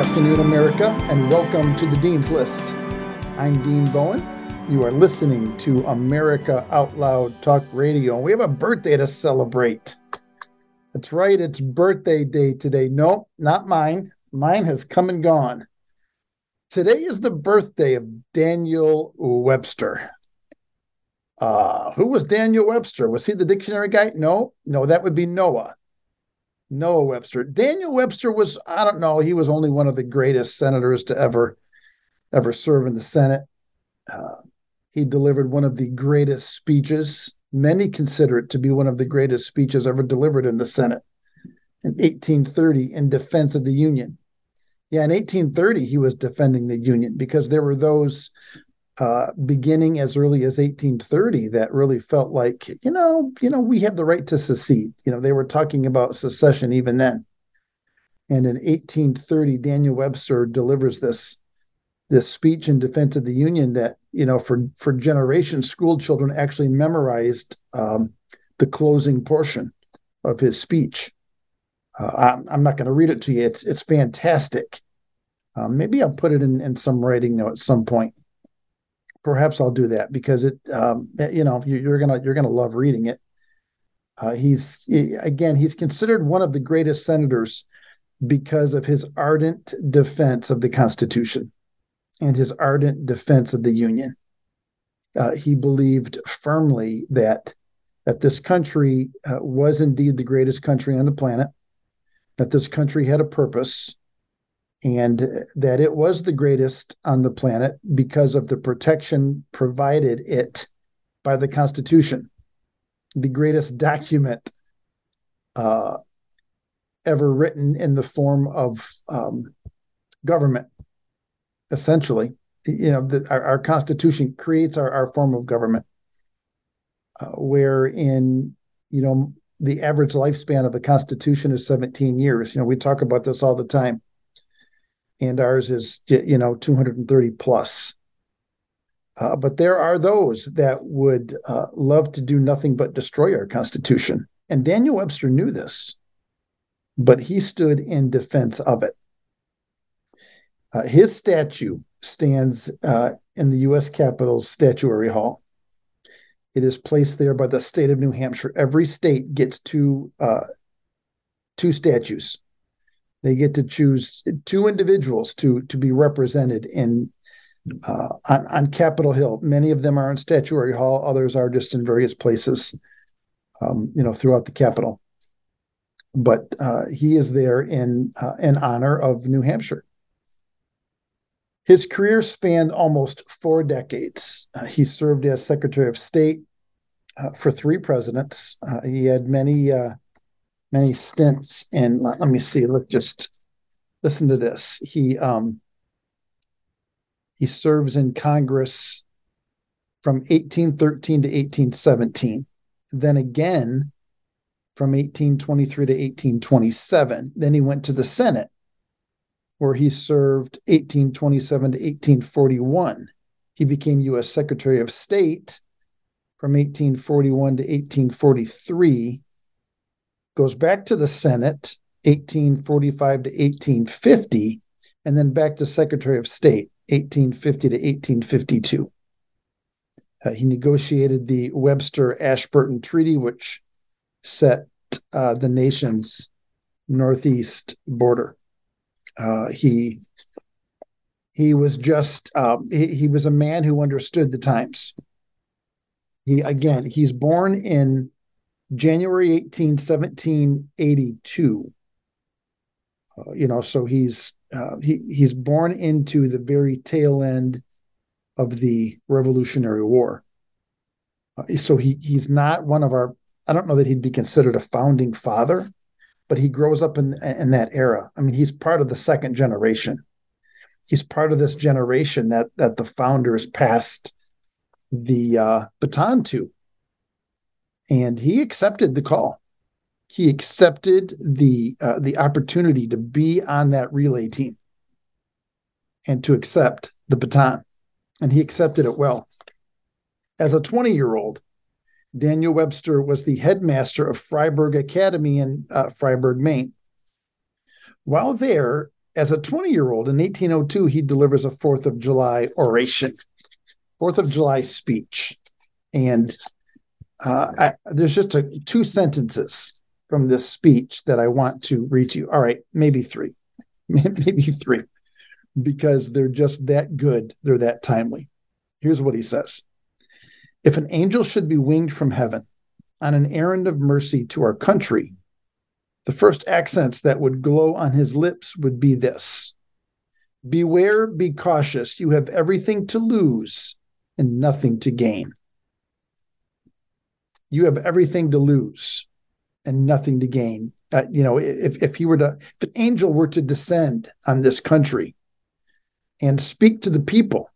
Afternoon, America, and welcome to the Dean's List. I'm Dean Bowen. You are listening to America Out Loud Talk Radio, we have a birthday to celebrate. That's right, it's birthday day today. No, not mine. Mine has come and gone. Today is the birthday of Daniel Webster. Uh, who was Daniel Webster? Was he the dictionary guy? No, no, that would be Noah. Noah Webster. Daniel Webster was, I don't know, he was only one of the greatest senators to ever ever serve in the Senate. Uh, he delivered one of the greatest speeches. Many consider it to be one of the greatest speeches ever delivered in the Senate in 1830 in defense of the Union. Yeah, in 1830, he was defending the Union because there were those uh, beginning as early as 1830 that really felt like you know you know we have the right to secede. You know they were talking about secession even then. And in 1830 daniel webster delivers this this speech in defense of the union that you know for for generations school children actually memorized um, the closing portion of his speech. Uh, I'm, I'm, not going to read it to you. It's it's fantastic. Um, maybe i'll put it in, in some writing note at some point perhaps I'll do that because it, um, you know, you're gonna you're gonna love reading it. Uh, he's again, he's considered one of the greatest senators because of his ardent defense of the Constitution and his ardent defense of the Union. Uh, he believed firmly that that this country uh, was indeed the greatest country on the planet, that this country had a purpose, and that it was the greatest on the planet because of the protection provided it by the Constitution, the greatest document uh, ever written in the form of um, government, essentially. You know, the, our, our, Constitution creates our, our form of government, uh, where in, you know, the average lifespan of the Constitution is 17 years. You know, we talk about this all the time and ours is you know 230 plus. Uh, but there are those that would uh, love to do nothing but destroy our Constitution. And Daniel Webster knew this, but he stood in defense of it. Uh, his statue stands uh, in the U.S. Capitol's Statuary Hall. It is placed there by the state of New Hampshire. Every state gets two uh, two statues they get to choose two individuals to to be represented in uh, on, on Capitol Hill. Many of them are in Statuary Hall. Others are just in various places, um, you know, throughout the Capitol. But uh, he is there in uh, in honor of New Hampshire. His career spanned almost four decades. Uh, he served as Secretary of State uh, for three presidents. Uh, he had many many stints in let me see look just listen to this. He um he serves in congress from 1813 to 1817 then again from 1823 to 1827 then he went to the senate where he served 1827 to 1841 he became u.s secretary of state from 1841 to 1843 goes back to the Senate, 1845 to 1850, and then back to Secretary of State, 1850 to 1852. Uh, he negotiated the Webster Ashburton Treaty, which set uh, the nation's northeast border. Uh, he he was just um, he, he was a man who understood the times. He again he's born in January 18, 1782. Uh, you know, so he's uh, he he's born into the very tail end of the Revolutionary War. Uh, so he he's not one of our. I don't know that he'd be considered a founding father, but he grows up in in that era. I mean, he's part of the second generation. He's part of this generation that that the founders passed the uh, baton to and he accepted the call. He accepted the uh, the opportunity to be on that relay team and to accept the baton, and he accepted it well. As a 20 year old, Daniel Webster was the headmaster of Fryeburg Academy in uh, Fryeburg, Maine. While there, as a 20 year old in 1802, he delivers a Fourth of July oration, Fourth of July speech. And uh, I, there's just a, two sentences from this speech that I want to read to you. All right, maybe three, maybe three, because they're just that good. They're that timely. Here's what he says If an angel should be winged from heaven on an errand of mercy to our country, the first accents that would glow on his lips would be this Beware, be cautious. You have everything to lose and nothing to gain. You have everything to lose and nothing to gain. Uh, you know, if, if he were to, if an angel were to descend on this country and speak to the people,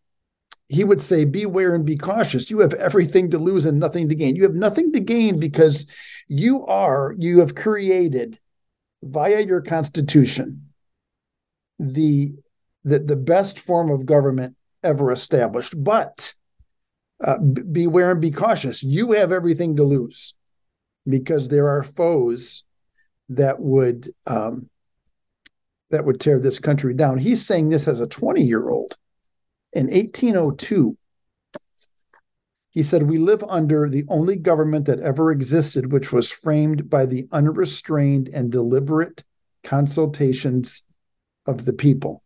he would say, Beware and be cautious. You have everything to lose and nothing to gain. You have nothing to gain because you are, you have created via your constitution the the, the best form of government ever established. But uh, b- beware and be cautious. You have everything to lose because there are foes that would um, that would tear this country down. He's saying this as a 20 year old in 1802. He said, We live under the only government that ever existed, which was framed by the unrestrained and deliberate consultations of the people.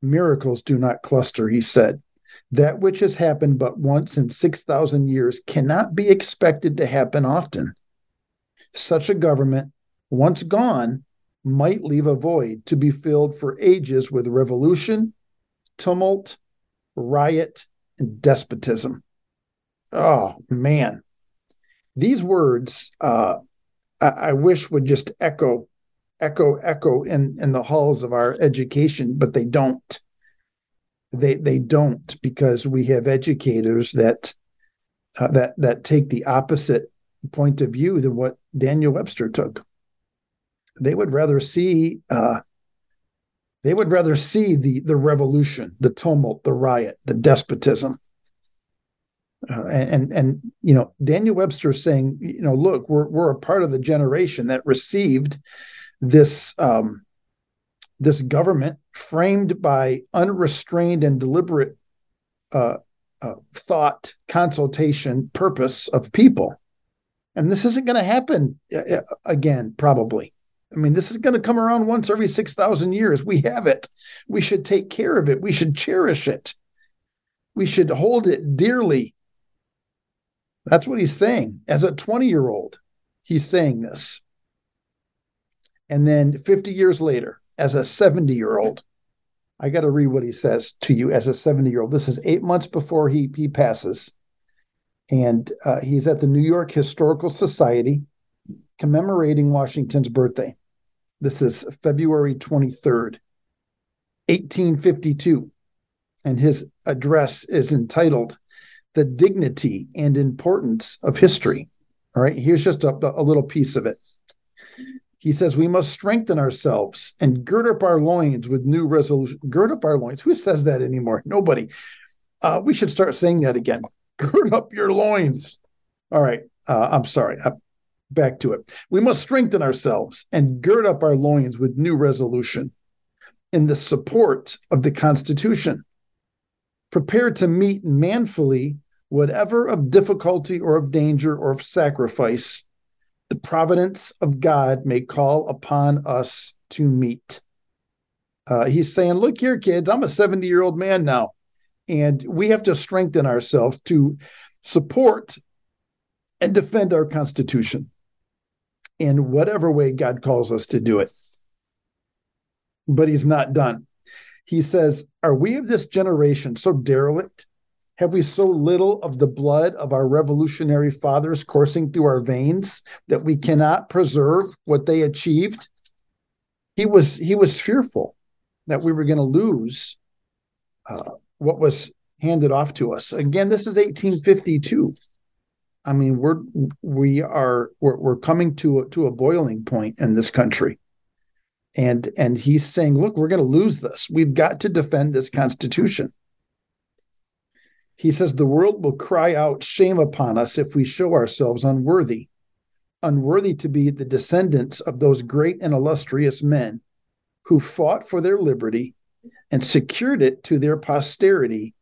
Miracles do not cluster, he said. That which has happened but once in 6,000 years cannot be expected to happen often. Such a government, once gone, might leave a void to be filled for ages with revolution, tumult, riot, and despotism oh man, these words uh, I, I wish would just echo, echo, echo in in the halls of our education, but they don't. They they don't because we have educators that uh, that that take the opposite point of view than what Daniel Webster took. They would rather see uh, they would rather see the the revolution, the tumult, the riot, the despotism, uh, and and you know Daniel Webster is saying you know look we're we're a part of the generation that received this um, this government framed by unrestrained and deliberate uh, uh, thought consultation purpose of people. And this isn't going to happen uh, uh, again probably. I mean this is going to come around once every 6000 years. We have it. We should take care of it. We should cherish it. We should hold it dearly. That's what he's saying. As a 20 year old, he's saying this. And then 50 years later, as a 70 year old, I got to read what he says to you as a 70 year old. This is eight months before he, he passes. And uh, he's at the New York Historical Society commemorating Washington's birthday. This is February 23rd, 1852. And his address is entitled the dignity and importance of history. All right, here's just a, a little piece of it. He says, We must strengthen ourselves and gird up our loins with new resolution. Gird up our loins. Who says that anymore? Nobody. Uh, we should start saying that again. Gird up your loins. All right. Uh, I'm sorry. Uh, back to it. We must strengthen ourselves and gird up our loins with new resolution in the support of the Constitution, Prepare to meet manfully whatever of difficulty or of danger or of sacrifice the providence of God may call upon us to meet. Uh, he's saying, Look here, kids, I'm a 70 year old man now, and we have to strengthen ourselves to support and defend our Constitution in whatever way God calls us to do it. But he's not done. He says, Are we of this generation so derelict have we so little of the blood of our revolutionary fathers coursing through our veins that we cannot preserve what they achieved? He was he was fearful that we were going to lose uh, what was handed off to us. Again, this is 1852. I mean, we're we are we're, we're coming to a, to a boiling point in this country, and and he's saying, look, we're going to lose this. We've got to defend this Constitution. He says, The world will cry out shame upon us if we show ourselves unworthy, unworthy to be the descendants of those great and illustrious men who fought for their liberty and secured it to their posterity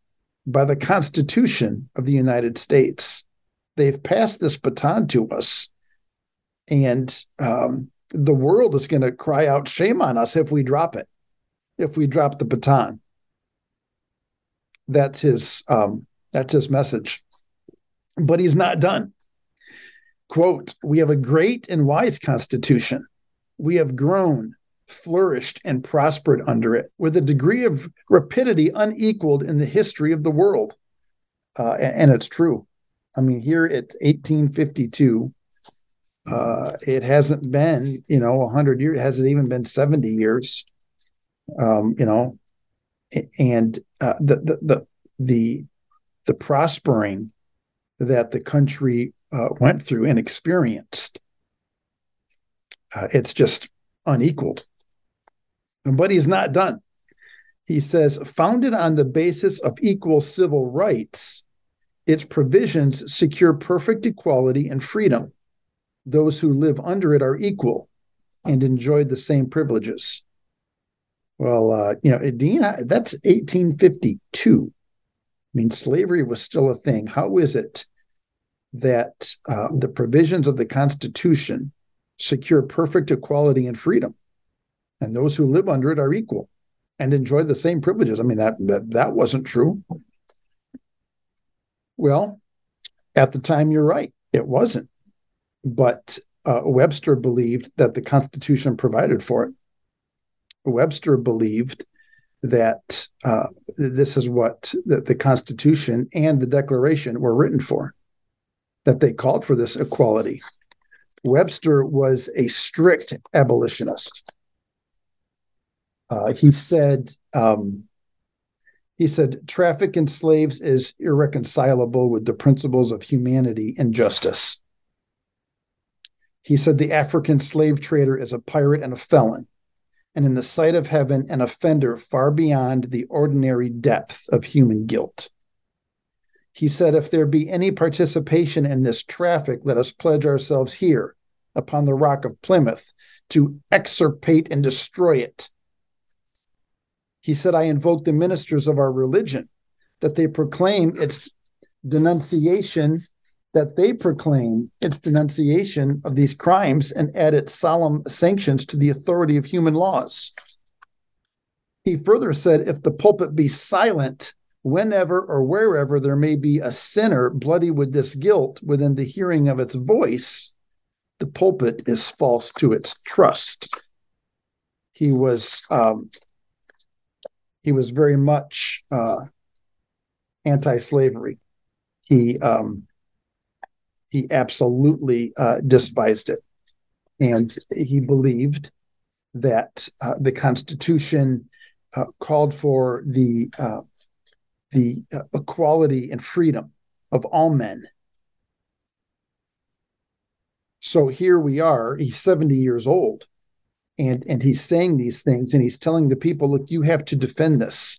by the Constitution of the United States. They've passed this baton to us, and um, the world is going to cry out shame on us if we drop it, if we drop the baton. That's his um, that's his message. But he's not done. Quote, we have a great and wise constitution. We have grown, flourished, and prospered under it with a degree of rapidity unequaled in the history of the world. Uh, and, it's true. I mean, here at 1852, uh, it hasn't been, you know, 100 years, hasn't even been 70 years. Um, you know, and uh, the, the, the, the, the prospering that the country uh, went through and experienced. Uh, it's just unequaled. But he's not done. He says, founded on the basis of equal civil rights, its provisions secure perfect equality and freedom. Those who live under it are equal and enjoy the same privileges. Well, uh, you know, Dean, that's 1852. I mean, slavery was still a thing. How is it that uh, the provisions of the Constitution secure perfect equality and freedom, and those who live under it are equal and enjoy the same privileges. I mean that that, that wasn't true. Well, at the time, you're right, it wasn't. But uh, Webster believed that the Constitution provided for it. Webster believed that uh, this is what the, the Constitution and the Declaration were written for that they called for this equality. Webster was a strict abolitionist. Uh, he said, um, he said, traffic in slaves is irreconcilable with the principles of humanity and justice. He said the African slave trader is a pirate and a felon, and in the sight of heaven, an offender far beyond the ordinary depth of human guilt. He said, If there be any participation in this traffic, let us pledge ourselves here upon the rock of Plymouth to extirpate and destroy it. He said, I invoke the ministers of our religion that they proclaim its denunciation, that they proclaim its denunciation of these crimes and add its solemn sanctions to the authority of human laws. He further said, If the pulpit be silent, whenever or wherever there may be a sinner bloody with this guilt within the hearing of its voice, the pulpit is false to its trust. He was um, he was very much uh, anti-slavery. He um, he absolutely uh, despised it, and he believed that uh, the Constitution uh, called for the uh, the uh, equality and freedom of all men. So here we are, he's 70 years old, and, and he's saying these things, and he's telling the people, look, you have to defend this.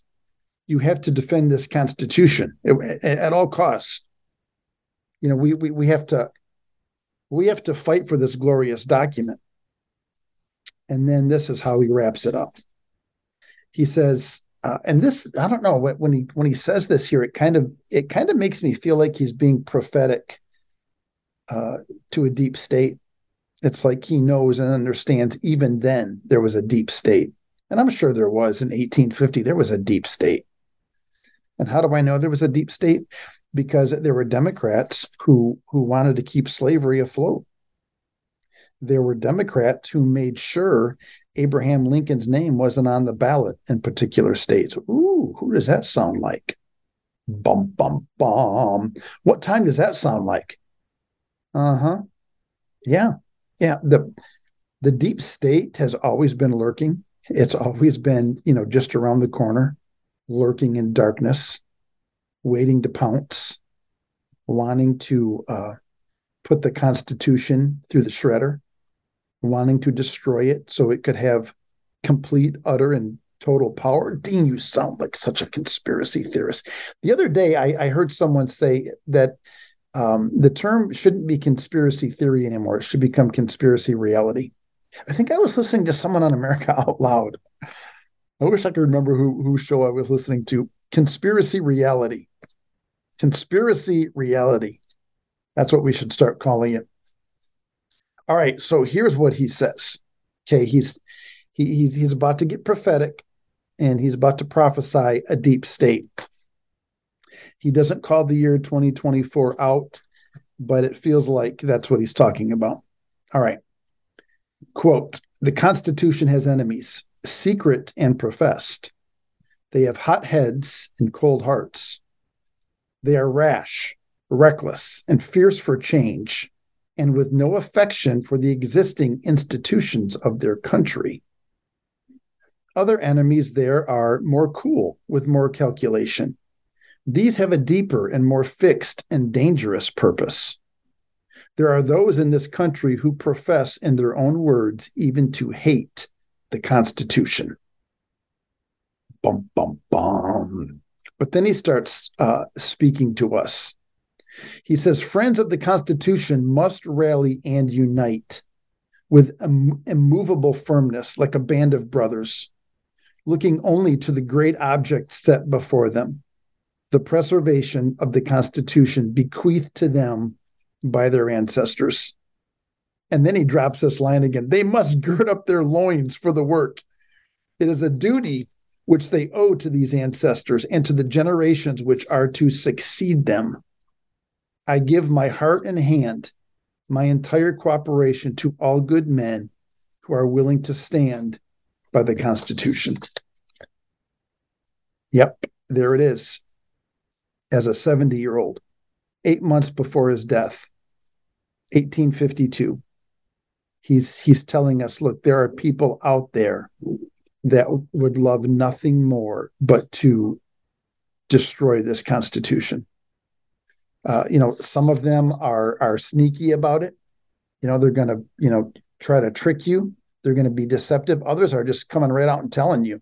You have to defend this Constitution at, at all costs. You know, we, we we have to we have to fight for this glorious document. And then this is how he wraps it up. He says, uh, and this I don't know when he when he says this here, it kind of it kind of makes me feel like he's being prophetic uh, to a deep state. It's like he knows and understands. Even then, there was a deep state, and I'm sure there was in 1850. There was a deep state. And how do I know there was a deep state? Because there were Democrats who who wanted to keep slavery afloat. There were Democrats who made sure Abraham Lincoln's name wasn't on the ballot in particular states. Ooh, who does that sound like? Bum, bum, bum. What time does that sound like? Uh huh. Yeah. Yeah. The, the deep state has always been lurking. It's always been, you know, just around the corner, lurking in darkness, waiting to pounce, wanting to uh, put the Constitution through the shredder wanting to destroy it so it could have complete, utter, and total power. Dean, you sound like such a conspiracy theorist. The other day, I, I heard someone say that um, the term shouldn't be conspiracy theory anymore. It should become conspiracy reality. I think I was listening to someone on America Out Loud. I wish I could remember who whose show I was listening to. Conspiracy Reality. Conspiracy Reality. That's what we should start calling it. All right, so here's what he says. Okay, he's he, he's he's about to get prophetic and he's about to prophesy a deep state. He doesn't call the year 2024 out, but it feels like that's what he's talking about. All right. Quote The Constitution has enemies, secret and professed. They have hot heads and cold hearts. They are rash, reckless, and fierce for change, and with no affection for the existing institutions of their country. Other enemies there are more cool, with more calculation. These have a deeper and more fixed and dangerous purpose. There are those in this country who profess, in their own words, even to hate the Constitution. Bum, bum, bum. But then he starts uh, speaking to us. He says, Friends of the Constitution must rally and unite with Im- immovable firmness, like a band of brothers, looking only to the great object set before them the preservation of the Constitution bequeathed to them by their ancestors. And then he drops this line again they must gird up their loins for the work. It is a duty which they owe to these ancestors and to the generations which are to succeed them. I give my heart and hand, my entire cooperation to all good men who are willing to stand by the Constitution. Yep, there it is. As a 70 year old, eight months before his death, 1852 he's he's telling us look there are people out there that would love nothing more but to destroy this constitution. Uh, you know some of them are are sneaky about it. You know they're going to you know try to trick you. They're going to be deceptive. Others are just coming right out and telling you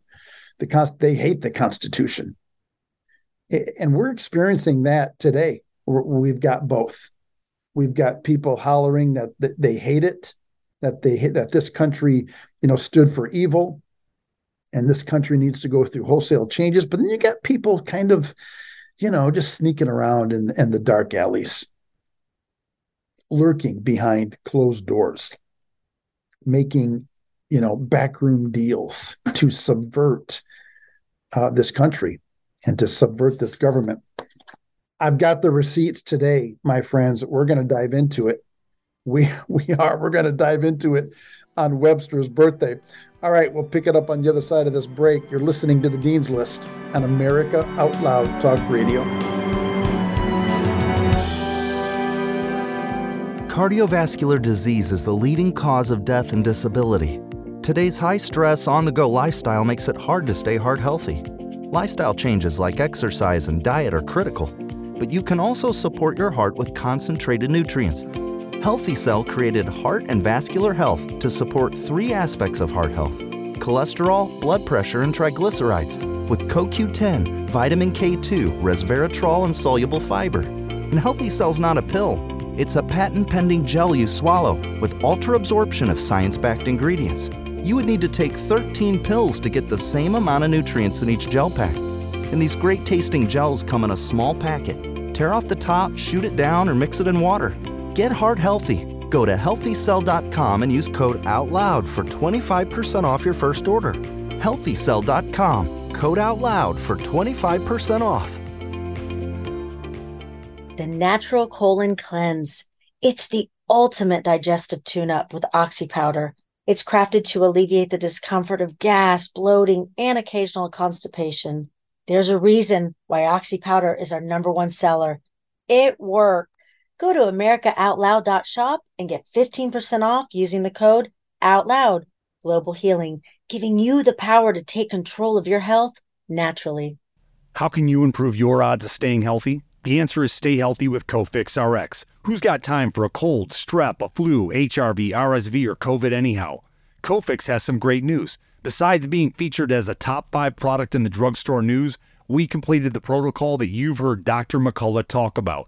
the const- they hate the constitution. And we're experiencing that today. We've got both. We've got people hollering that, that they hate it, that they hate that this country, you know, stood for evil, and this country needs to go through wholesale changes. But then you got people kind of, you know, just sneaking around in, in the dark alleys, lurking behind closed doors, making, you know, backroom deals to subvert uh, this country and to subvert this government. I've got the receipts today, my friends. We're going to dive into it. We we are. We're going to dive into it on Webster's birthday. All right, we'll pick it up on the other side of this break. You're listening to the Dean's List on America Out Loud Talk Radio. Cardiovascular disease is the leading cause of death and disability. Today's high stress, on the go lifestyle makes it hard to stay heart healthy. Lifestyle changes like exercise and diet are critical but you can also support your heart with concentrated nutrients. Healthy Cell created Heart and Vascular Health to support three aspects of heart health cholesterol, blood pressure, and triglycerides with CoQ10, vitamin K2, resveratrol, and soluble fiber. And Healthy Cell's not a pill, it's a patent pending gel you swallow with ultra absorption of science backed ingredients. You would need to take 13 pills to get the same amount of nutrients in each gel pack. And these great tasting gels come in a small packet. Tear off the top, shoot it down, or mix it in water. Get heart healthy. Go to healthycell.com and use code OUTLOUD for 25% off your first order. Healthycell.com, code OUTLOUD for 25% off. The Natural Colon Cleanse. It's the ultimate digestive tune up with Oxy Powder. It's crafted to alleviate the discomfort of gas, bloating, and occasional constipation. There's a reason why Oxy Powder is our number one seller. It worked. Go to AmericaOutloud.shop and get 15% off using the code OUTLOUD. Global Healing, giving you the power to take control of your health naturally. How can you improve your odds of staying healthy? The answer is stay healthy with Cofix RX. Who's got time for a cold, strep, a flu, HRV, RSV, or COVID anyhow? Cofix has some great news. Besides being featured as a top five product in the drugstore news, we completed the protocol that you've heard Dr. McCullough talk about.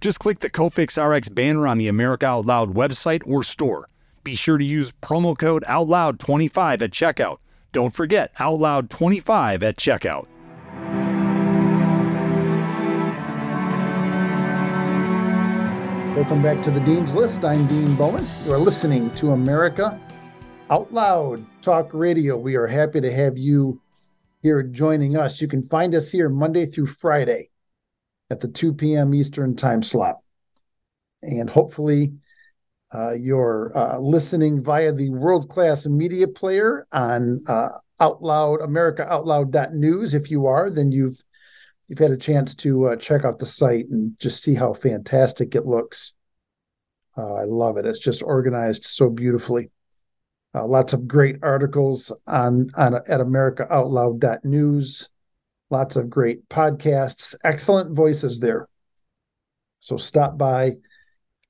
Just click the Cofix RX banner on the America Out Loud website or store. Be sure to use promo code OUTLOUD25 at checkout. Don't forget OUTLOUD25 at checkout. Welcome back to the Dean's List. I'm Dean Bowen. You are listening to America Out Loud Talk Radio. We are happy to have you here joining us. You can find us here Monday through Friday at the 2 p.m. Eastern time slot. And hopefully, uh, you're uh, listening via the world class media player on uh, Out Loud, Loud.news. If you are, then you've you've had a chance to uh, check out the site and just see how fantastic it looks. Uh, I love it. It's just organized so beautifully. Uh, lots of great articles on on at AmericaOutloud.news. Lots of great podcasts. Excellent voices there. So stop by,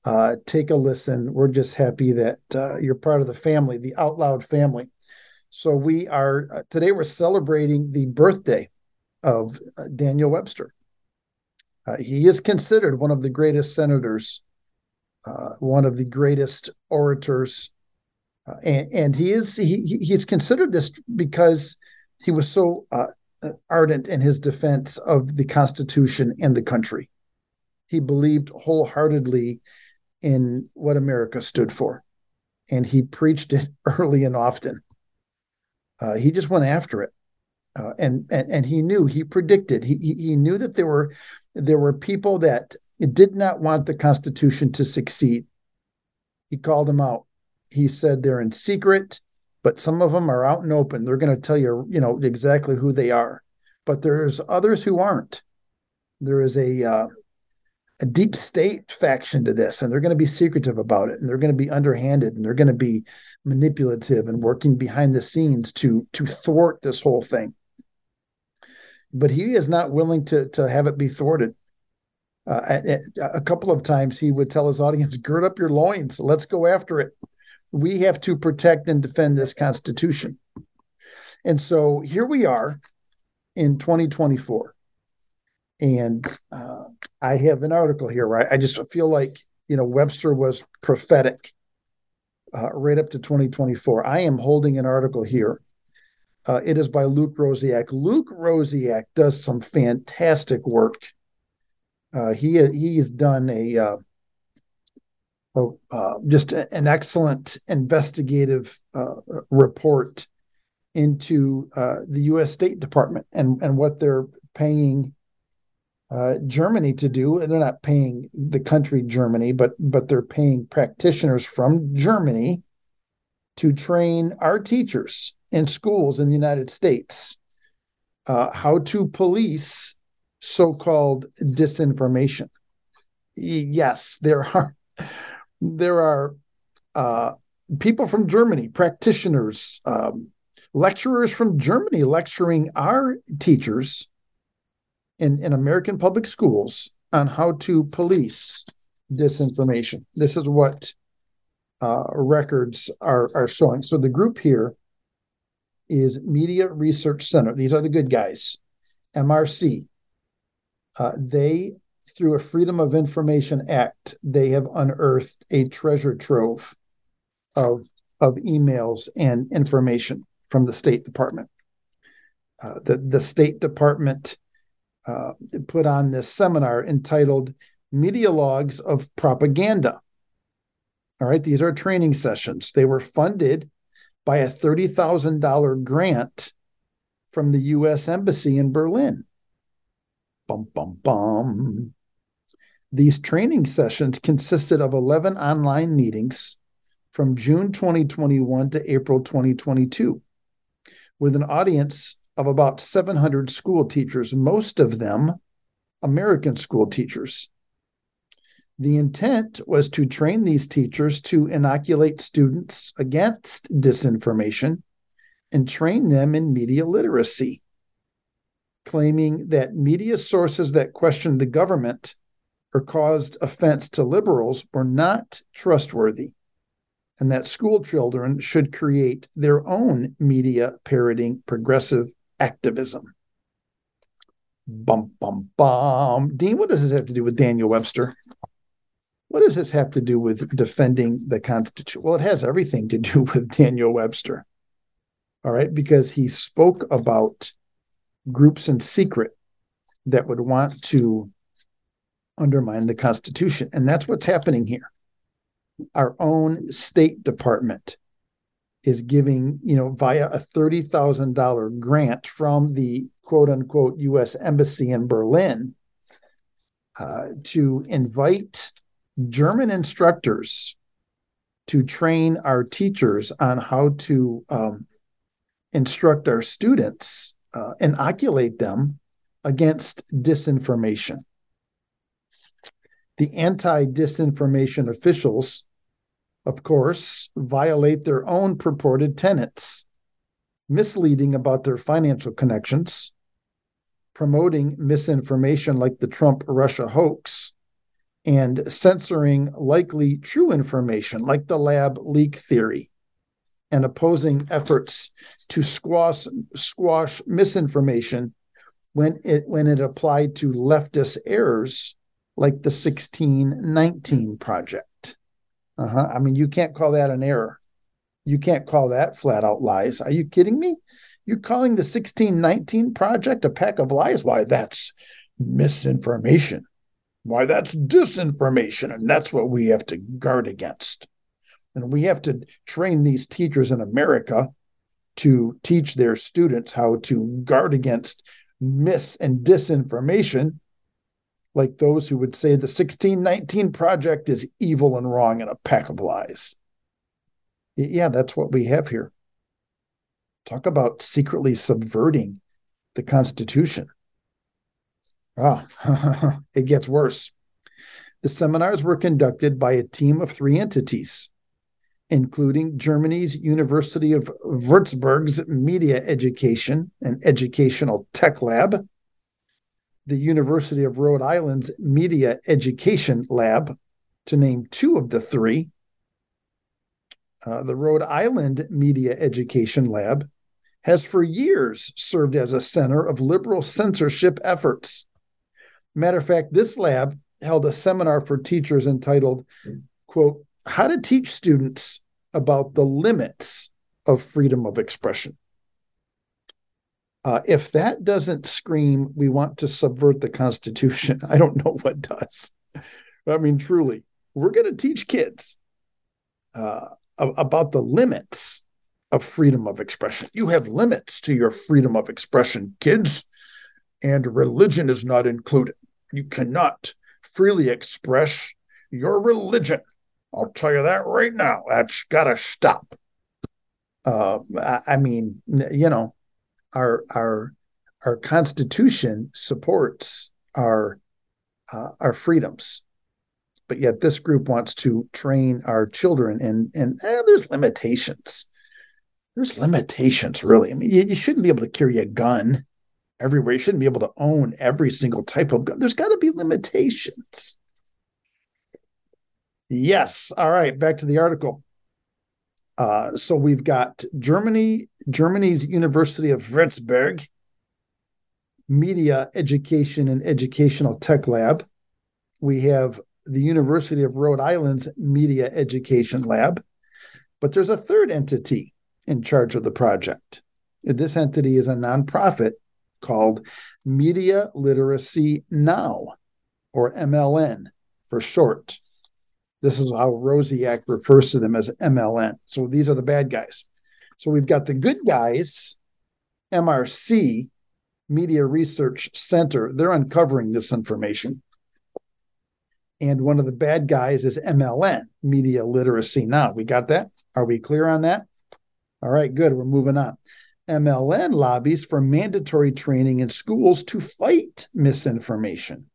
uh, take a listen. We're just happy that uh, you're part of the family, the Out Loud family. So we are uh, today. We're celebrating the birthday of uh, Daniel Webster. Uh, he is considered one of the greatest senators, uh, one of the greatest orators, and, and, he is he he's considered this because he was so ardent in his defense of the Constitution and the country. He believed wholeheartedly in what America stood for, and he preached it early and often. Uh, he just went after it uh, and, and and he knew he predicted he he knew that there were there were people that did not want the Constitution to succeed. He called them out. He said they're in secret, but some of them are out and open. They're going to tell you you know exactly who they are, but there's others who aren't. There is a uh, a deep state faction to this, and they're going to be secretive about it, and they're going to be underhanded, and they're going to be manipulative and working behind the scenes to to thwart this whole thing but he is not willing to to have it be thwarted. Uh, a, a couple of times he would tell his audience, "Gird up your loins, let's go after it. We have to protect and defend this Constitution." And so here we are in 2024, and uh, I have an article here. Right, I just feel like you know Webster was prophetic uh, right up to 2024. I am holding an article here uh, it is by Luke Rosiak. Luke Rosiak does some fantastic work. Uh, he he's done a, uh, uh just an excellent investigative uh, report into uh, the U.S. State Department and and what they're paying Germany to do. And they're not paying the country Germany, but but they're paying practitioners from Germany to train our teachers in schools in the United States uh, how to police so-called disinformation. Yes, there are there are uh, people from Germany, practitioners, um, lecturers from Germany lecturing our teachers in, in American public schools on how to police disinformation. This is what uh, records are, are showing. So the group here is Media Research Center. These are the good guys, MRC. Uh, they, through a Freedom of Information Act, they have unearthed a treasure trove of of emails and information from the State Department. Uh, the the State Department uh, put on this seminar entitled "Media Logs of Propaganda." All right, these are training sessions. They were funded by a $30,000 grant from the US Embassy in Berlin. Bum, bum, bum. These training sessions consisted of 11 online meetings from June 2021 to April 2022, with an audience of about 700 school teachers, most of them American school teachers. The intent was to train these teachers to inoculate students against disinformation and train them in media literacy. claiming that media sources that questioned the government or caused offense to liberals were not trustworthy, and that school children should create their own media parroting progressive activism. Bum, bum, bum. Dean, what does this have to do with Daniel Webster? What does this have to do with defending the Constitution? Well, it has everything to do with Daniel Webster. All right, because he spoke about groups in secret that would want to undermine the Constitution. And that's what's happening here. Our own State Department is giving, you know, via a $30,000 grant from the quote unquote US Embassy in Berlin uh, to invite German instructors to train our teachers on how to um, instruct our students uh, inoculate them against disinformation. The anti disinformation officials, of course, violate their own purported tenets, misleading about their financial connections, promoting misinformation like the Trump Russia hoax, and censoring likely true information like the lab leak theory and opposing efforts to squash squash misinformation when it when it applied to leftist errors like the 1619 project. Uh-huh. I mean, you can't call that an error. You can't call that flat out lies. Are you kidding me? You're calling the 1619 project a pack of lies? Why, that's misinformation. Why, that's disinformation. And that's what we have to guard against. And we have to train these teachers in America to teach their students how to guard against mis and disinformation, like those who would say the 1619 project is evil and wrong and a pack of lies. Yeah, that's what we have here. Talk about secretly subverting the Constitution. Ah, it gets worse. The seminars were conducted by a team of three entities including Germany's University of Würzburg's Media Education and Educational Tech Lab, the University of Rhode Island's Media Education Lab, to name two of the three. Uh, the Rhode Island Media Education Lab has for years served as a center of liberal censorship efforts. Matter of fact, this lab held a seminar for teachers entitled, quote, how to teach students about the limits of freedom of expression. Uh, if that doesn't scream, we want to subvert the Constitution, I don't know what does. I mean, truly, we're going to teach kids uh, about the limits of freedom of expression. You have limits to your freedom of expression, kids, and religion is not included. You cannot freely express your religion I'll tell you that right now. That's got to stop. Uh, I, I mean, you know, our our our Constitution supports our uh, our freedoms, but yet this group wants to train our children, and and eh, there's limitations. There's limitations, really. I mean, you, you shouldn't be able to carry a gun everywhere. You shouldn't be able to own every single type of gun. There's got to be limitations. Yes. All right. Back to the article. Uh, so we've got Germany, Germany's University of Würzburg, Media Education and Educational Tech Lab. We have the University of Rhode Island's Media Education Lab. But there's a third entity in charge of the project. This entity is a nonprofit called Media Literacy Now, or MLN for short. This is how Rosiak refers to them as MLN. So these are the bad guys. So we've got the good guys, MRC, Media Research Center. They're uncovering this information. And one of the bad guys is MLN, Media Literacy Now. We got that? Are we clear on that? All right, good. We're moving on. MLN lobbies for mandatory training in schools to fight misinformation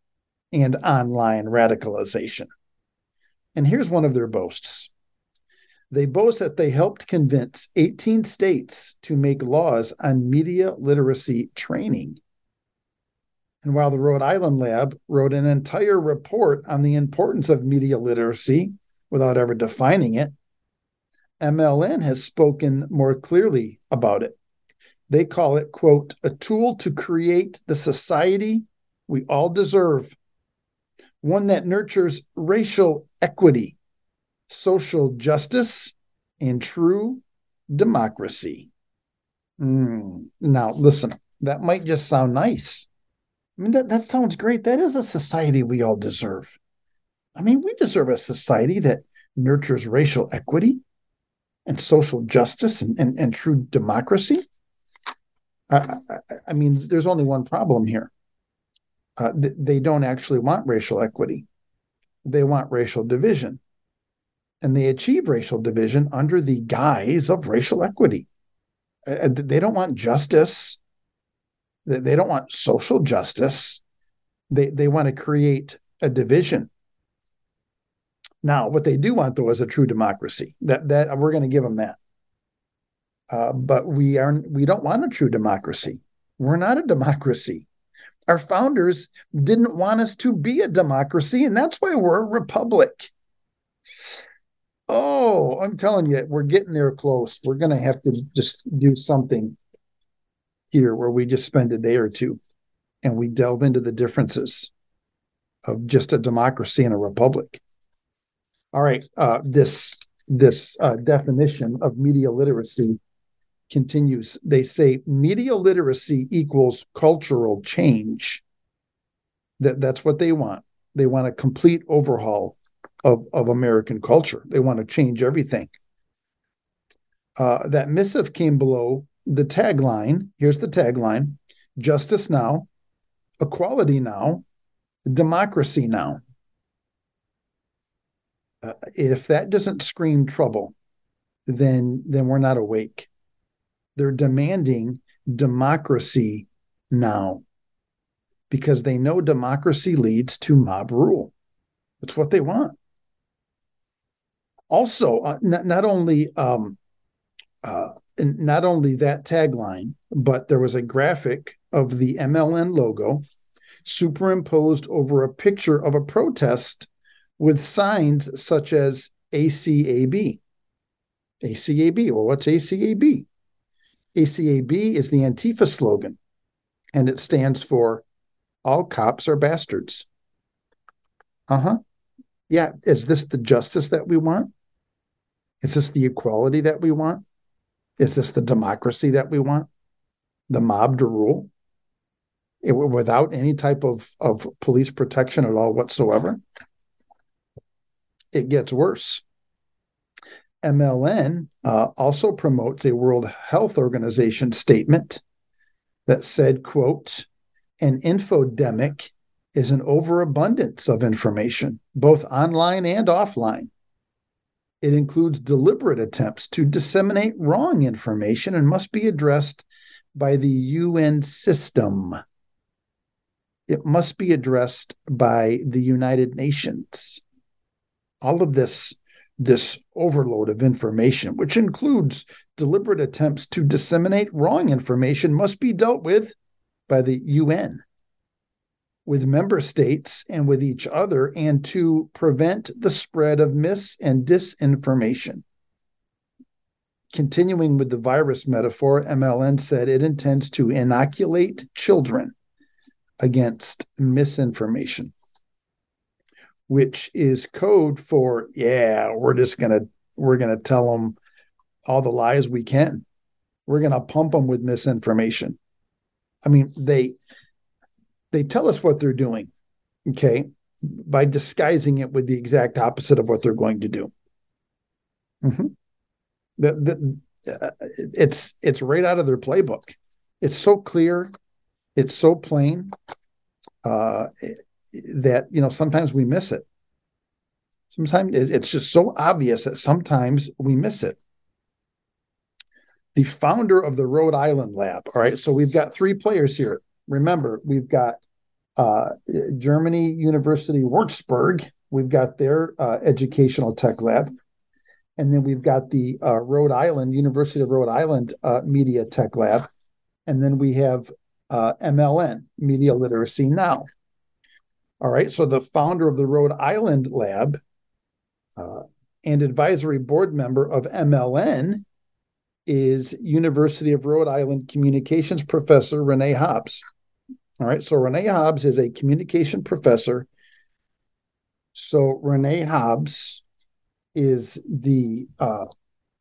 and online radicalization. And here's one of their boasts they boast that they helped convince 18 states to make laws on media literacy training. And while the Rhode Island lab wrote an entire report on the importance of media literacy without ever defining it, MLN has spoken more clearly about it. They call it, quote, a tool to create the society we all deserve, one that nurtures racial equity, social justice, and true democracy. Mm. Now, listen, that might just sound nice. I mean, that, that sounds great. That is a society we all deserve. I mean, we deserve a society that nurtures racial equity and social justice and, and, and true democracy. I, I, I, mean, there's only one problem here. Uh, th- they don't actually want racial equity, they want racial division. And they achieve racial division under the guise of racial equity. Uh, they don't want justice. They don't want social justice. They, they want to create a division now, what they do want, though, is a true democracy. That that we're going to give them that. Uh, but we are we don't want a true democracy. We're not a democracy. Our founders didn't want us to be a democracy, and that's why we're a republic. Oh, I'm telling you, we're getting there close. We're going to have to just do something here where we just spend a day or two and we delve into the differences of just a democracy and a republic. All right, uh, this this uh, definition of media literacy continues. They say media literacy equals cultural change. That that's what they want. They want a complete overhaul of of American culture. They want to change everything. Uh, that missive came below the tagline. Here's the tagline: Justice now, equality now, democracy now uh, if that doesn't scream trouble, then then we're not awake. They're demanding democracy now because they know democracy leads to mob rule. It's what they want. Also, uh, not, not only um, uh, not only that tagline, but there was a graphic of the MLN logo superimposed over a picture of a protest with signs such as ACAB. ACAB. Well, what's ACAB? ACAB is the Antifa slogan, and it stands for All Cops Are Bastards. Uh huh. Yeah. Is this the justice that we want? Is this the equality that we want? Is this the democracy that we want? The mob to rule it, without any type of, of police protection at all whatsoever? it gets worse. MLN uh, also promotes a World Health Organization statement that said, quote, an infodemic is an overabundance of information, both online and offline. It includes deliberate attempts to disseminate wrong information and must be addressed by the UN system. It must be addressed by the United Nations all of this this overload of information, which includes deliberate attempts to disseminate wrong information, must be dealt with by the UN, with member states, and with each other, and to prevent the spread of mis and disinformation. Continuing with the virus metaphor, MLN said it intends to inoculate children against misinformation which is code for yeah we're just gonna we're gonna tell them all the lies we can. We're gonna pump them with misinformation. I mean they they tell us what they're doing okay by disguising it with the exact opposite of what they're going to do. Mm-hmm. the, the, uh, it's it's right out of their playbook. It's so clear. It's so plain. Uh, that you know sometimes we miss it. Sometimes it's just so obvious that sometimes we miss it. The founder of the rhode island lab all right so we've got three players here. Remember we've got uh, germany university würzburg we've got their uh, educational tech lab and then we've got the uh, rhode island university of rhode island uh, media tech lab and then we have uh, MLN, Media Literacy Now. All right, so the founder of the Rhode Island Lab uh, and advisory board member of MLN is University of Rhode Island communications professor Renee Hobbs. All right, so Renee Hobbs is a communication professor. So Renee Hobbs is the uh,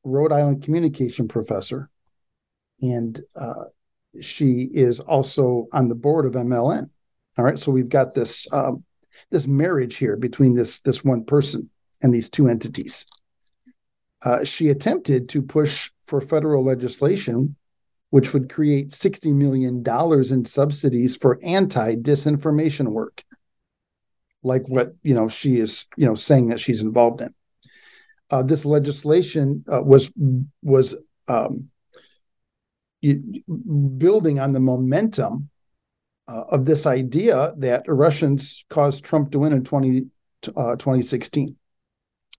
Rhode Island communication professor, and uh, she is also on the board of MLN. All right, so we've got this um, this marriage here between this this one person and these two entities. Uh, she attempted to push for federal legislation which would create $60 million in subsidies for anti-disinformation work like what you know she is you know saying that she's involved in uh, this legislation uh, was was um, building on the momentum uh, of this idea that Russians caused Trump to win in 20, uh, 2016,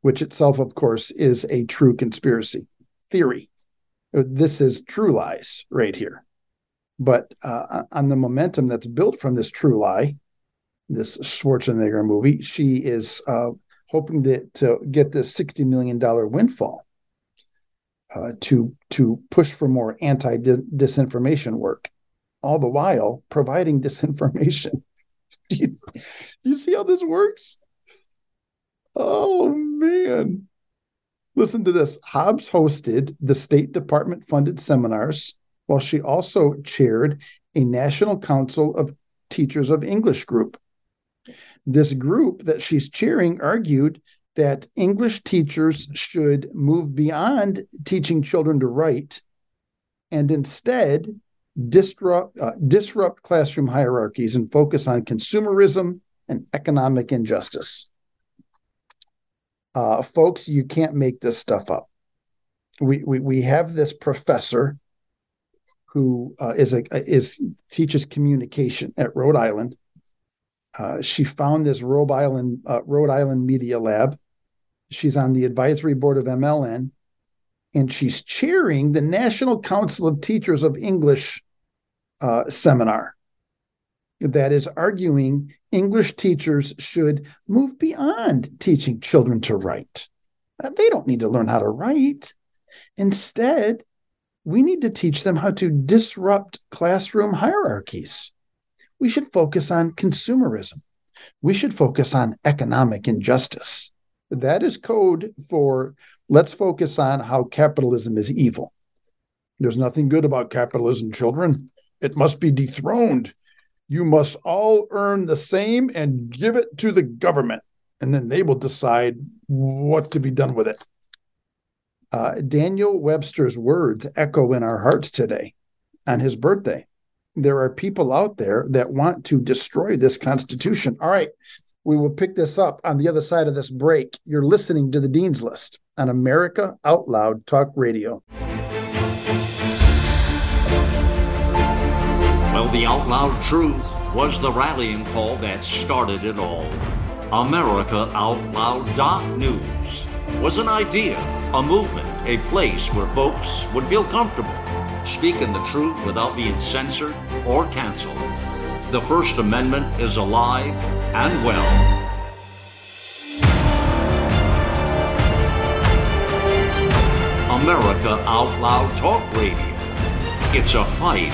which itself, of course, is a true conspiracy theory. This is true lies right here. But uh, on the momentum that's built from this true lie, this Schwarzenegger movie, she is uh, hoping to, to get this $60 million windfall uh, to to push for more anti disinformation work, all the while providing disinformation. do, you, do you see how this works? Oh man. Listen to this. Hobbs hosted the State Department funded seminars while she also chaired a National Council of Teachers of English group. This group that she's chairing argued that English teachers should move beyond teaching children to write and instead disrupt, uh, disrupt classroom hierarchies and focus on consumerism and economic injustice. Uh, folks, you can't make this stuff up. We, we, we have this professor who uh, is a is teaches communication at Rhode Island. Uh, she found this Rhode Island uh, Rhode Island Media Lab. She's on the advisory board of MLN, and she's chairing the National Council of Teachers of English uh, seminar that is arguing English teachers should move beyond teaching children to write. Uh, they don't need to learn how to write. Instead, we need to teach them how to disrupt classroom hierarchies. We should focus on consumerism. We should focus on economic injustice. That is code for let's focus on how capitalism is evil. There's nothing good about capitalism, children. It must be dethroned. You must all earn the same and give it to the government, and then they will decide what to be done with it. Uh, Daniel Webster's words echo in our hearts today on his birthday. There are people out there that want to destroy this Constitution. All right, we will pick this up on the other side of this break. You're listening to the Dean's List on America Out Loud Talk Radio. The Out Loud Truth was the rallying call that started it all. America Out Loud News was an idea, a movement, a place where folks would feel comfortable speaking the truth without being censored or canceled. The First Amendment is alive and well. America Out Loud Talk Radio. It's a fight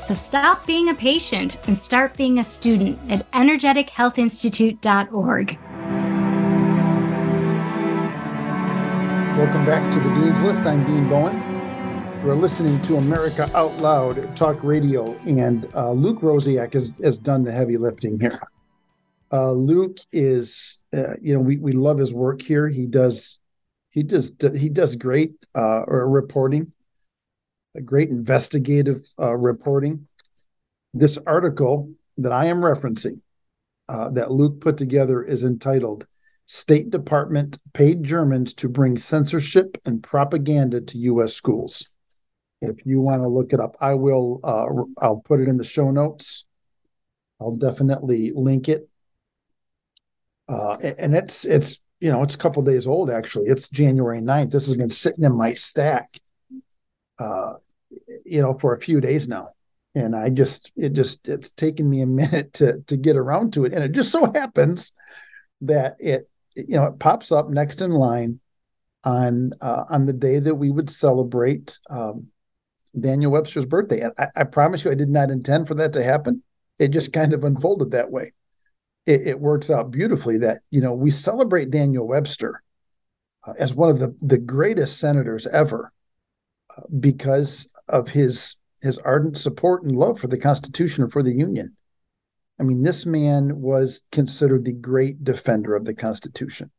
So stop being a patient and start being a student at energetichealthinstitute.org. Welcome back to the Dean's List. I'm Dean Bowen. We're listening to America Out Loud Talk Radio, and uh, Luke Rosiak has, has done the heavy lifting here. Uh, Luke is, uh, you know, we, we love his work here. He does, he does, he does great uh, reporting great investigative uh, reporting. This article that I am referencing, uh, that Luke put together, is entitled State Department paid Germans to bring censorship and propaganda to U.S. schools. If you want to look it up, I will. Uh, I'll put it in the show notes. I'll definitely link it. Uh, and it's it's you know it's a couple days old actually. It's January 9th. This has been sitting in my stack, uh, you know, for a few days now, and I just it just it's taken me a minute to to get around to it, and it just so happens that it you know, it pops up next in line on uh, on the day that we would celebrate um, Daniel Webster's birthday. And I, I, promise you, I did not intend for that to happen. It just kind of unfolded that way. It, it works out beautifully that you know we celebrate Daniel Webster uh, as one of the the greatest senators ever because of his his ardent support and love for the Constitution and for the Union. I mean, this man was considered the great defender of the Constitution.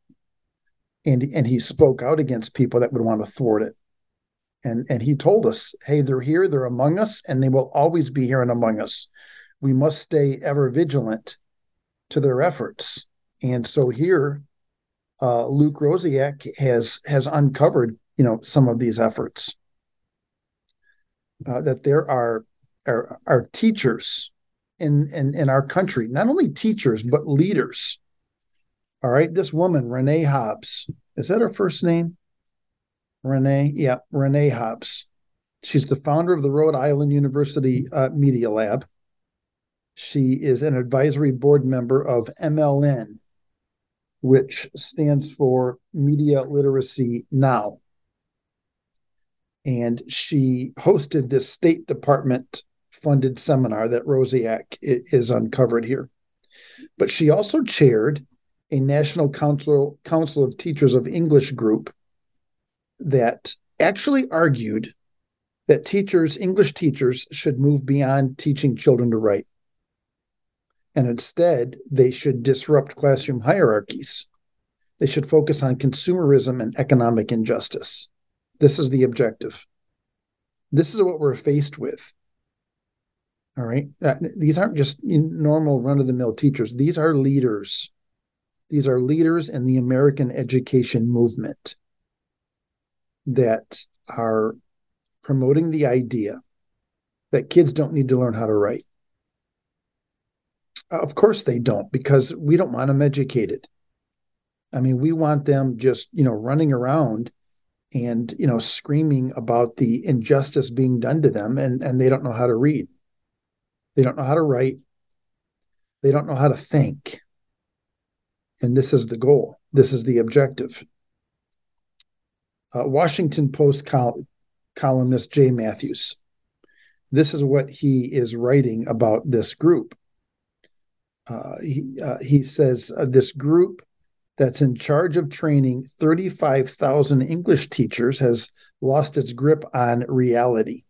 And, and he spoke out against people that would want to thwart it. And, and he told us, hey, they're here, they're among us, and they will always be here and among us. We must stay ever vigilant to their efforts. And so here, uh, Luke Rosiak has has uncovered, you know, some of these efforts. Uh, that there are, are are teachers in, in, in our country, not only teachers, but leaders. All right. This woman, Renee Hobbs, is that her first name? Renee. Yeah. Renee Hobbs. She's the founder of the Rhode Island University uh, Media Lab. She is an advisory board member of MLN, which stands for Media Literacy Now. And she hosted this State Department funded seminar that Rosiak is uncovered here. But she also chaired a National Council, Council of Teachers of English group that actually argued that teachers, English teachers, should move beyond teaching children to write. And instead, they should disrupt classroom hierarchies. They should focus on consumerism and economic injustice. This is the objective. This is what we're faced with all right. Uh, these aren't just normal run of the mill teachers. These are leaders. These are leaders in the American education movement that are promoting the idea that kids don't need to learn how to write. Of course they don't, because we don't want them educated. I mean, we want them just, you know, running around and, you know, screaming about the injustice being done to them and, and they don't know how to read. They don't know how to write. They don't know how to think. And this is the goal. This is the objective. Uh, Washington Post col- columnist Jay Matthews. This is what he is writing about this group. Uh, he, uh, he says uh, this group that's in charge of training 35,000 English teachers has lost its grip on reality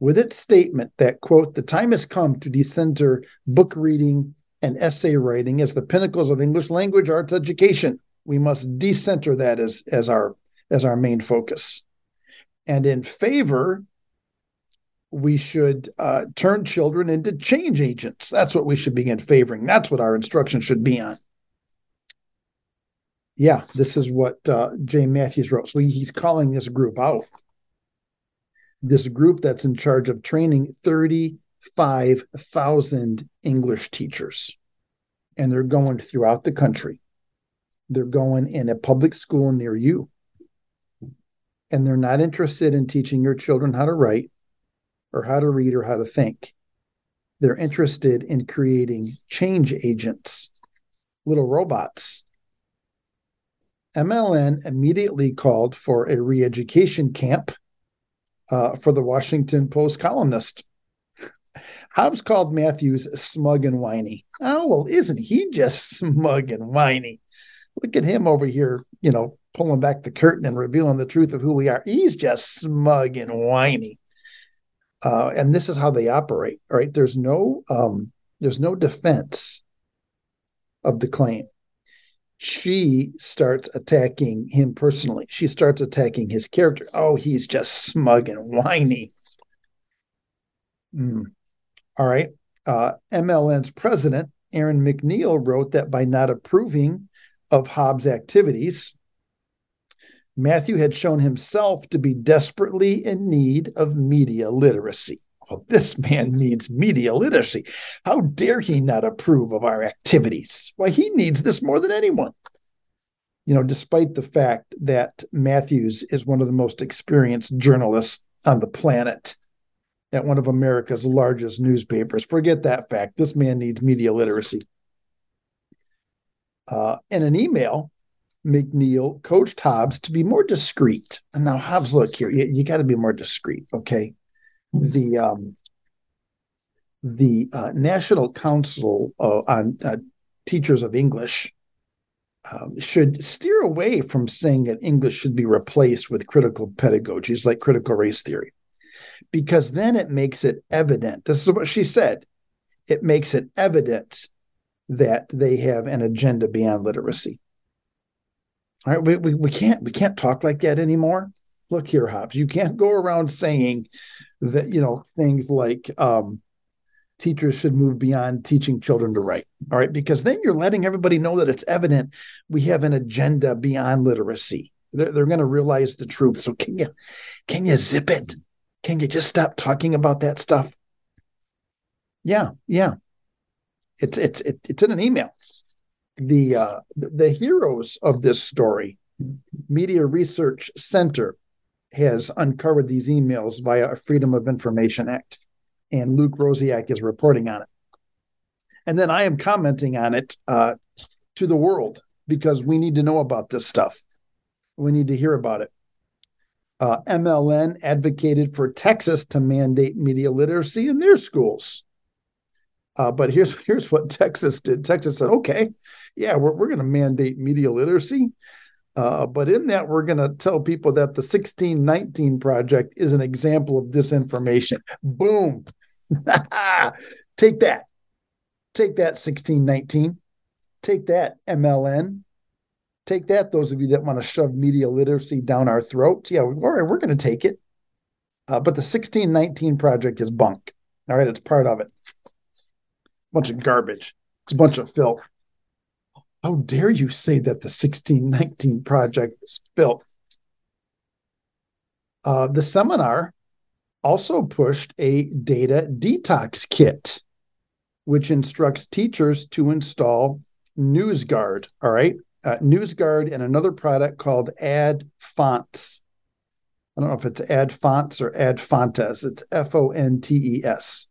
with its statement that, quote, the time has come to decenter book reading and essay writing as the pinnacles of English language arts education. We must decenter that as, as, our, as our main focus. And in favor, we should uh, turn children into change agents. That's what we should begin favoring. That's what our instruction should be on. Yeah, this is what uh, Jay Matthews wrote. So he's calling this group out this group that's in charge of training 35,000 English teachers. And they're going throughout the country. They're going in a public school near you. And they're not interested in teaching your children how to write or how to read or how to think. They're interested in creating change agents, little robots. MLN immediately called for a re education camp uh, for the Washington Post columnist. Hobbs called Matthews smug and whiny. Oh, well, isn't he just smug and whiny? Look at him over here, you know, pulling back the curtain and revealing the truth of who we are. He's just smug and whiny. Uh, and this is how they operate. right? There's no um, there's no defense of the claim. She starts attacking him personally. She starts attacking his character. Oh, he's just smug and whiny. Mm. All right. Uh, MLN's president, Erin McNeill, wrote that by not approving of Hobbs' activities, Matthew had shown himself to be desperately in need of media literacy. Well, this man needs media literacy. How dare he not approve of our activities? Why, he needs this more than anyone. You know, despite the fact that Matthews is one of the most experienced journalists on the planet at one of America's largest newspapers. Forget that fact. This man needs media literacy. Uh, in an email, McNeill coached Hobbs to be more discreet. And now, Hobbs, look here, you, you got to be more discreet, okay? The um, the uh, National Council uh, on uh, Teachers of English um, should steer away from saying that English should be replaced with critical pedagogies like critical race theory because then it makes it evident. This is what she said. It makes it evident that they have an agenda beyond literacy. All right, we, we, we can't we can't talk like that anymore. Look here, Hobbs, you can't go around saying that you know things like um, teachers should move beyond teaching children to write. All right, because then you're letting everybody know that it's evident we have an agenda beyond literacy. They're, they're going to realize the truth. So can you can you zip it? Can you just stop talking about that stuff? Yeah, yeah. It's it's it's in an email. The uh, the heroes of this story, Media Research Center, has uncovered these emails via a Freedom of Information Act, and Luke Rosiak is reporting on it. And then I am commenting on it uh, to the world because we need to know about this stuff. We need to hear about it uh, MLN advocated for Texas to mandate media literacy in their schools. Uh, but here's here's what Texas did. Texas said, "Okay, yeah, we're we're going to mandate media literacy, uh, but in that we're going to tell people that the 1619 project is an example of disinformation." Boom! Take that, take that 1619, take that MLN. Take that, those of you that want to shove media literacy down our throats. Yeah, all right, we're going to take it. Uh, but the 1619 project is bunk. All right, it's part of it. Bunch of garbage. It's a bunch of filth. How dare you say that the 1619 project is filth? Uh, the seminar also pushed a data detox kit, which instructs teachers to install NewsGuard. All right uh, NewsGuard and another product called Ad Fonts. I don't know if it's Ad Fonts or Ad Fontes. It's F O N T E S.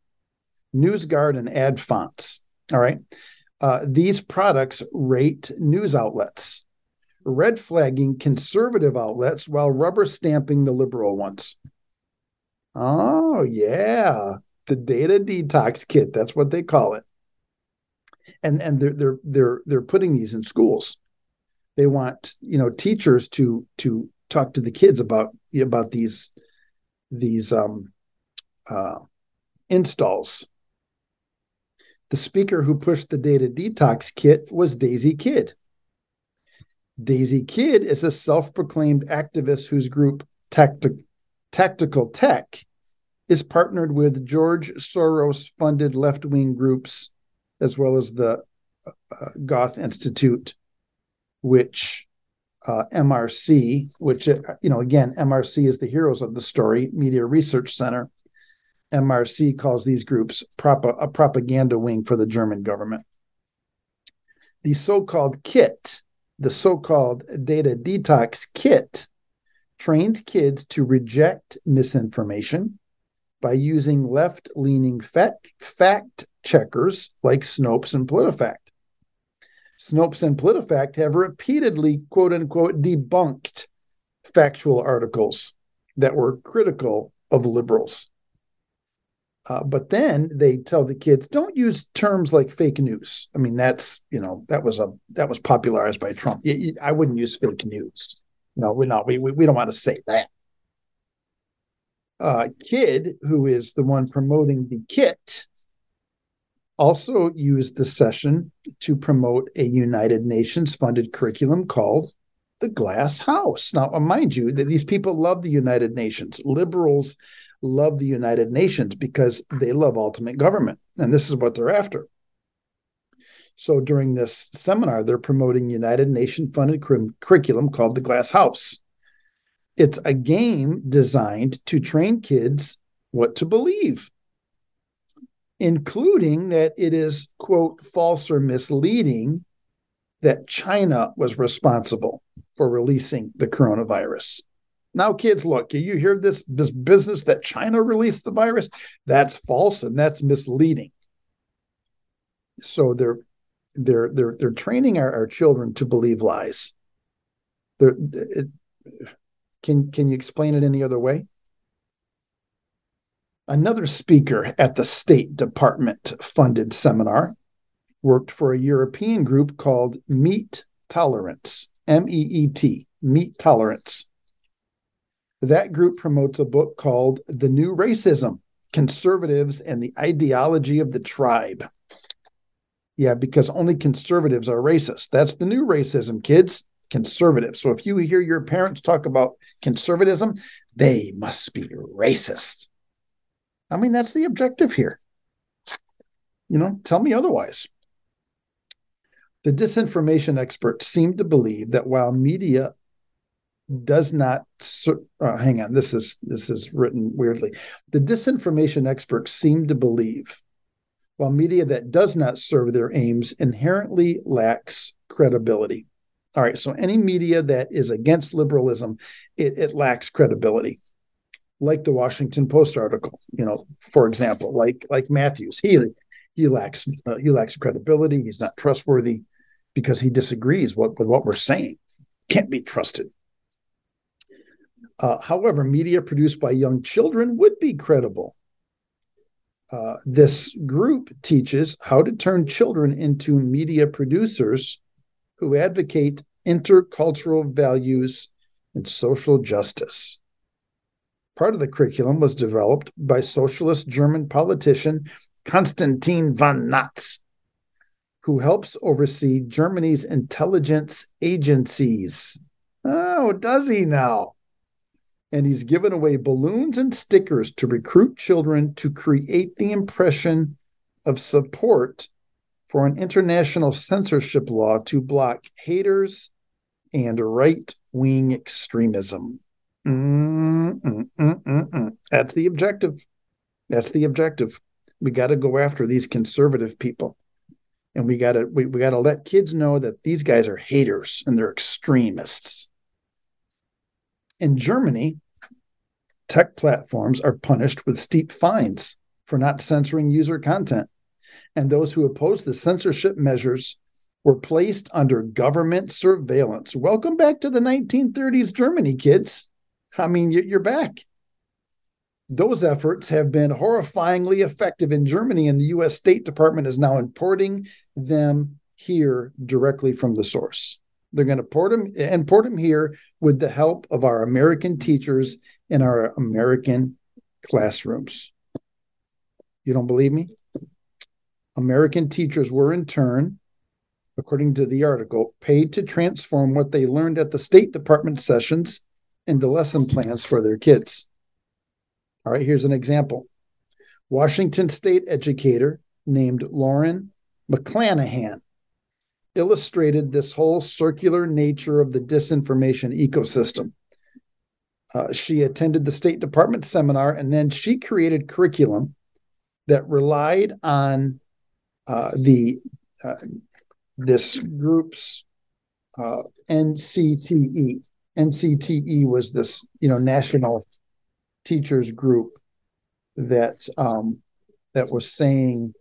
NewsGuard and Ad Fonts. All right. Uh, these products rate news outlets, red flagging conservative outlets while rubber stamping the liberal ones. Oh, yeah. The data detox kit. That's what they call it. And and they're they're they're they're putting these in schools they want you know teachers to to talk to the kids about about these these um, uh, installs. The speaker who pushed the data detox kit was Daisy Kidd. Daisy Kidd is a self-proclaimed activist whose group Tacti- Tactical Tech is partnered with George Soros-funded left-wing groups, as well as the uh, Goethe Institute which uh, MRC, which, uh, you know, again, MRC is the heroes of the story, Media Research Center. MRC calls these groups prop- a propaganda wing for the German government. The so called kit, the so called data detox kit, trains kids to reject misinformation by using left leaning fact, fact checkers like Snopes and PolitiFact. Snopes and PolitiFact have repeatedly, quote unquote, debunked factual articles that were critical of liberals. Uh, but then they tell the kids don't use terms like fake news. I mean, that's you know that was a that was popularized by Trump. I wouldn't use fake news. No, we're not we, we we don't want to say that. Uh, Kidd, who is the one promoting the kit, also used the session to promote a United Nations funded curriculum called the Glass House. Now, mind you, that these people love the United Nations. Liberals love the United Nations because they love ultimate government, and this is what they're after. So during this seminar, they're promoting United Nation funded cur- curriculum called the Glass House. It's a game designed to train kids what to believe, including that it is, quote, false or misleading that China was responsible for releasing the coronavirus. Now, kids, look, you hear this, this business that China released the virus? That's false and that's misleading. So they're they're they're they're training our, our children to believe lies. They're, it, can can you explain it any other way? Another speaker at the State Department funded seminar worked for a European group called Meet Tolerance, M E E T, Meet Tolerance. That group promotes a book called The New Racism Conservatives and the Ideology of the Tribe. Yeah, because only conservatives are racist. That's the new racism, kids. Conservative. So if you hear your parents talk about conservatism, they must be racist. I mean, that's the objective here. You know, tell me otherwise. The disinformation experts seem to believe that while media does not uh, hang on this is this is written weirdly. The disinformation experts seem to believe while media that does not serve their aims inherently lacks credibility. All right so any media that is against liberalism it, it lacks credibility. Like the washington post article you know for example like like matthews he he lacks uh, he lacks credibility. He's not trustworthy because he disagrees what, with what we're saying. Can't be trusted uh, however, media produced by young children would be credible. Uh, this group teaches how to turn children into media producers who advocate intercultural values and social justice. Part of the curriculum was developed by socialist German politician Konstantin von Notz, who helps oversee Germany's intelligence agencies. Oh, does he now? And he's given away balloons and stickers to recruit children to create the impression of support for an international censorship law to block haters and right wing extremism. Mm, mm, mm, That's the objective. That's the objective. We got to go after these conservative people. And we got to we, we got to let kids know that these guys are haters and they're extremists. In Germany, tech platforms are punished with steep fines for not censoring user content. And those who oppose the censorship measures were placed under government surveillance. Welcome back to the 1930s Germany, kids. I mean, you're back. Those efforts have been horrifyingly effective in Germany, and the US State Department is now importing them here directly from the source. They're going to port them and port them here with the help of our American teachers in our American classrooms. You don't believe me? American teachers were in turn, according to the article, paid to transform what they learned at the State Department sessions into lesson plans for their kids. All right, here's an example. Washington State educator named Lauren McClanahan illustrated this whole circular nature of the disinformation ecosystem. Uh, she attended the State Department seminar, and then she created curriculum that relied on uh, the uh, this group's uh, NCTE. NCTE was this you know national teachers group that um, that was saying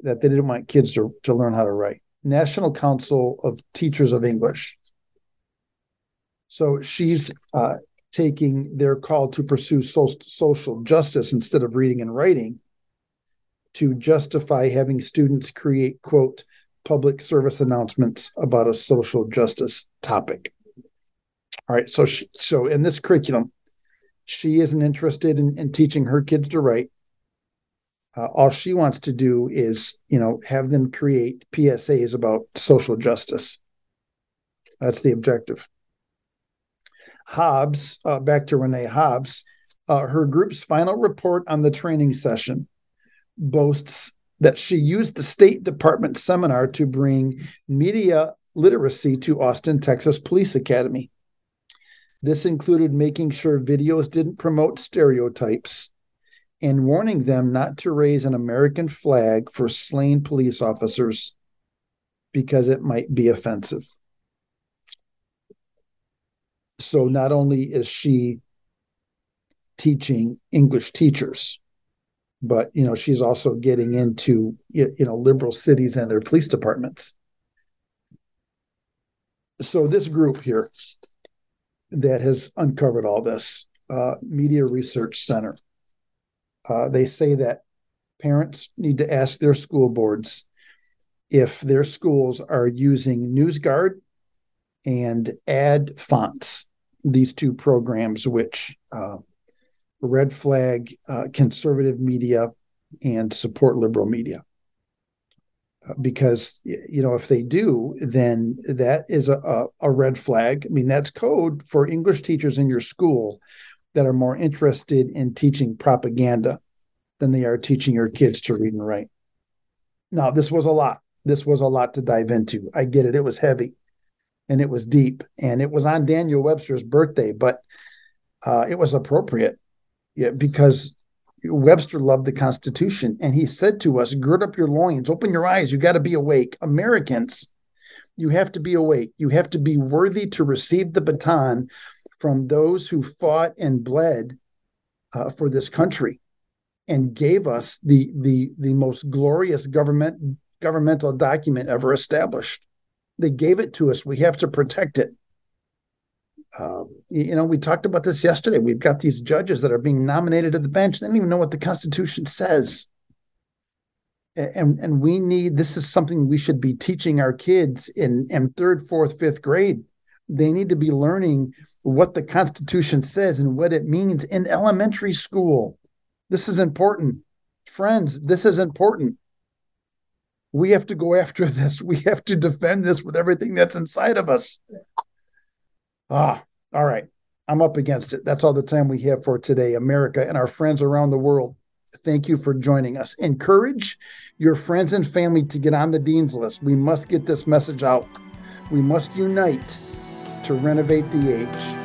that they didn't want kids to, to learn how to write. National Council of Teachers of English. So she's uh, taking their call to pursue so- social justice instead of reading and writing to justify having students create, quote, public service announcements about a social justice topic. All right. So, she, so in this curriculum, she isn't interested in, in teaching her kids to write. Uh, all she wants to do is, you know, have them create PSAs about social justice. That's the objective. Hobbs, uh, back to Renee Hobbs, uh, her group's final report on the training session boasts that she used the State Department seminar to bring media literacy to Austin, Texas Police Academy. This included making sure videos didn't promote stereotypes and warning them not to raise an American flag for slain police officers because it might be offensive. So not only is she teaching English teachers, but you know she's also getting into you know liberal cities and their police departments. So this group here that has uncovered all this uh, Media Research Center, uh, they say that parents need to ask their school boards if their schools are using NewsGuard and Ad Fonts, these two programs which uh, red flag uh, conservative media and support liberal media. Uh, because you know if they do then that is a, a red flag i mean that's code for english teachers in your school that are more interested in teaching propaganda than they are teaching your kids to read and write now this was a lot this was a lot to dive into i get it it was heavy and it was deep and it was on daniel webster's birthday but uh, it was appropriate yeah, because Webster loved the Constitution, and he said to us, "Gird up your loins, open your eyes. You got to be awake, Americans. You have to be awake. You have to be worthy to receive the baton from those who fought and bled uh, for this country, and gave us the the the most glorious government governmental document ever established. They gave it to us. We have to protect it." Um, you know, we talked about this yesterday. We've got these judges that are being nominated to the bench. They don't even know what the Constitution says. And and we need this is something we should be teaching our kids in, in third, fourth, fifth grade. They need to be learning what the Constitution says and what it means in elementary school. This is important. Friends, this is important. We have to go after this. We have to defend this with everything that's inside of us. Ah, all right. I'm up against it. That's all the time we have for today. America and our friends around the world, thank you for joining us. Encourage your friends and family to get on the Dean's list. We must get this message out. We must unite to renovate the age.